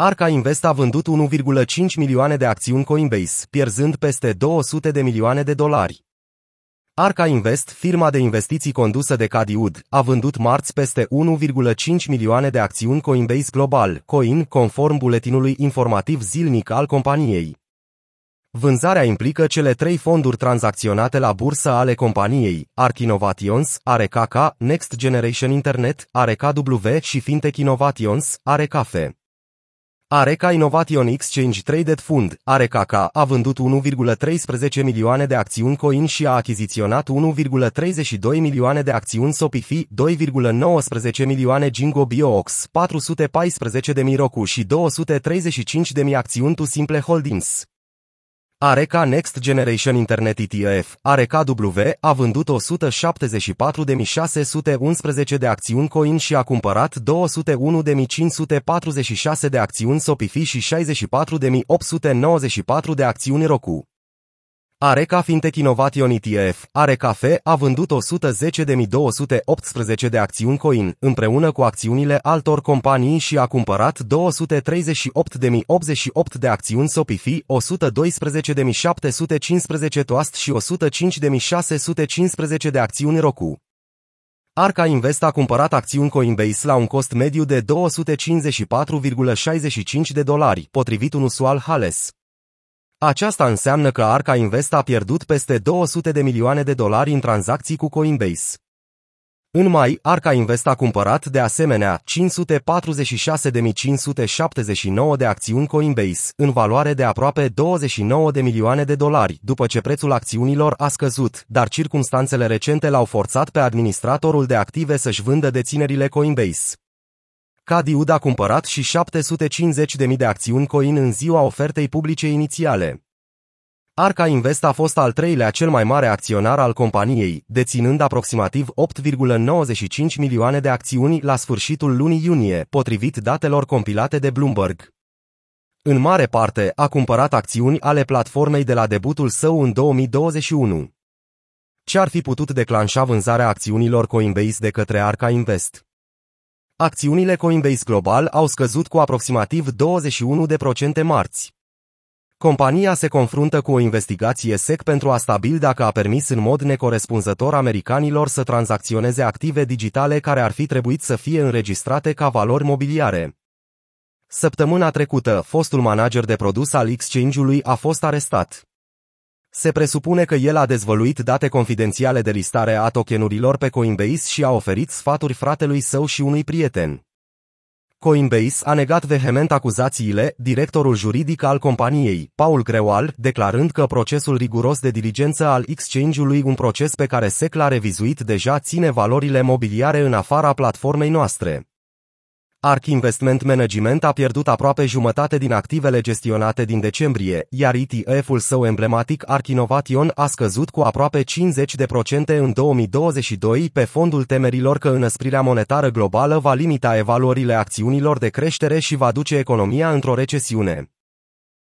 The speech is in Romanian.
Arca Invest a vândut 1,5 milioane de acțiuni Coinbase, pierzând peste 200 de milioane de dolari. Arca Invest, firma de investiții condusă de Cadiud, a vândut marți peste 1,5 milioane de acțiuni Coinbase Global, Coin, conform buletinului informativ zilnic al companiei. Vânzarea implică cele trei fonduri tranzacționate la bursă ale companiei, Arc Innovations, ARKK, Next Generation Internet, ARKW și Fintech Innovations, ARKF. Areca Innovation Exchange Traded Fund, ARKK, a vândut 1,13 milioane de acțiuni Coin și a achiziționat 1,32 milioane de acțiuni Sopifi, 2,19 milioane Jingo Bioox, 414 de Miroku și 235 de mi acțiuni Tu Simple Holdings. Areca Next Generation Internet ETF, ARKW, a vândut 174.611 de acțiuni Coin și a cumpărat 201.546 de acțiuni Sopifi și 64.894 de acțiuni Roku. Areca Fintech Innovation ETF, Areca F, a vândut 110.218 de acțiuni Coin, împreună cu acțiunile altor companii și a cumpărat 238.088 de acțiuni Sopifi, 112.715 Toast și 105.615 de acțiuni Roku. Arca Invest a cumpărat acțiuni Coinbase la un cost mediu de 254,65 de dolari, potrivit un usual Hales. Aceasta înseamnă că Arca Invest a pierdut peste 200 de milioane de dolari în tranzacții cu Coinbase. În mai, Arca Invest a cumpărat de asemenea 546.579 de acțiuni Coinbase, în valoare de aproape 29 de milioane de dolari, după ce prețul acțiunilor a scăzut, dar circumstanțele recente l-au forțat pe administratorul de active să-și vândă deținerile Coinbase. Cadiud a cumpărat și 750.000 de acțiuni coin în ziua ofertei publice inițiale. Arca Invest a fost al treilea cel mai mare acționar al companiei, deținând aproximativ 8,95 milioane de acțiuni la sfârșitul lunii iunie, potrivit datelor compilate de Bloomberg. În mare parte, a cumpărat acțiuni ale platformei de la debutul său în 2021. Ce ar fi putut declanșa vânzarea acțiunilor Coinbase de către Arca Invest? Acțiunile Coinbase Global au scăzut cu aproximativ 21% marți. Compania se confruntă cu o investigație SEC pentru a stabili dacă a permis în mod necorespunzător americanilor să tranzacționeze active digitale care ar fi trebuit să fie înregistrate ca valori mobiliare. Săptămâna trecută, fostul manager de produs al exchange-ului a fost arestat. Se presupune că el a dezvăluit date confidențiale de listare a tokenurilor pe Coinbase și a oferit sfaturi fratelui său și unui prieten. Coinbase a negat vehement acuzațiile, directorul juridic al companiei, Paul Grewal, declarând că procesul riguros de diligență al exchange-ului, un proces pe care SEC l-a revizuit deja, ține valorile mobiliare în afara platformei noastre. ARK Investment Management a pierdut aproape jumătate din activele gestionate din decembrie, iar ETF-ul său emblematic ARK Innovation a scăzut cu aproape 50% în 2022 pe fondul temerilor că înăsprirea monetară globală va limita evaluările acțiunilor de creștere și va duce economia într-o recesiune.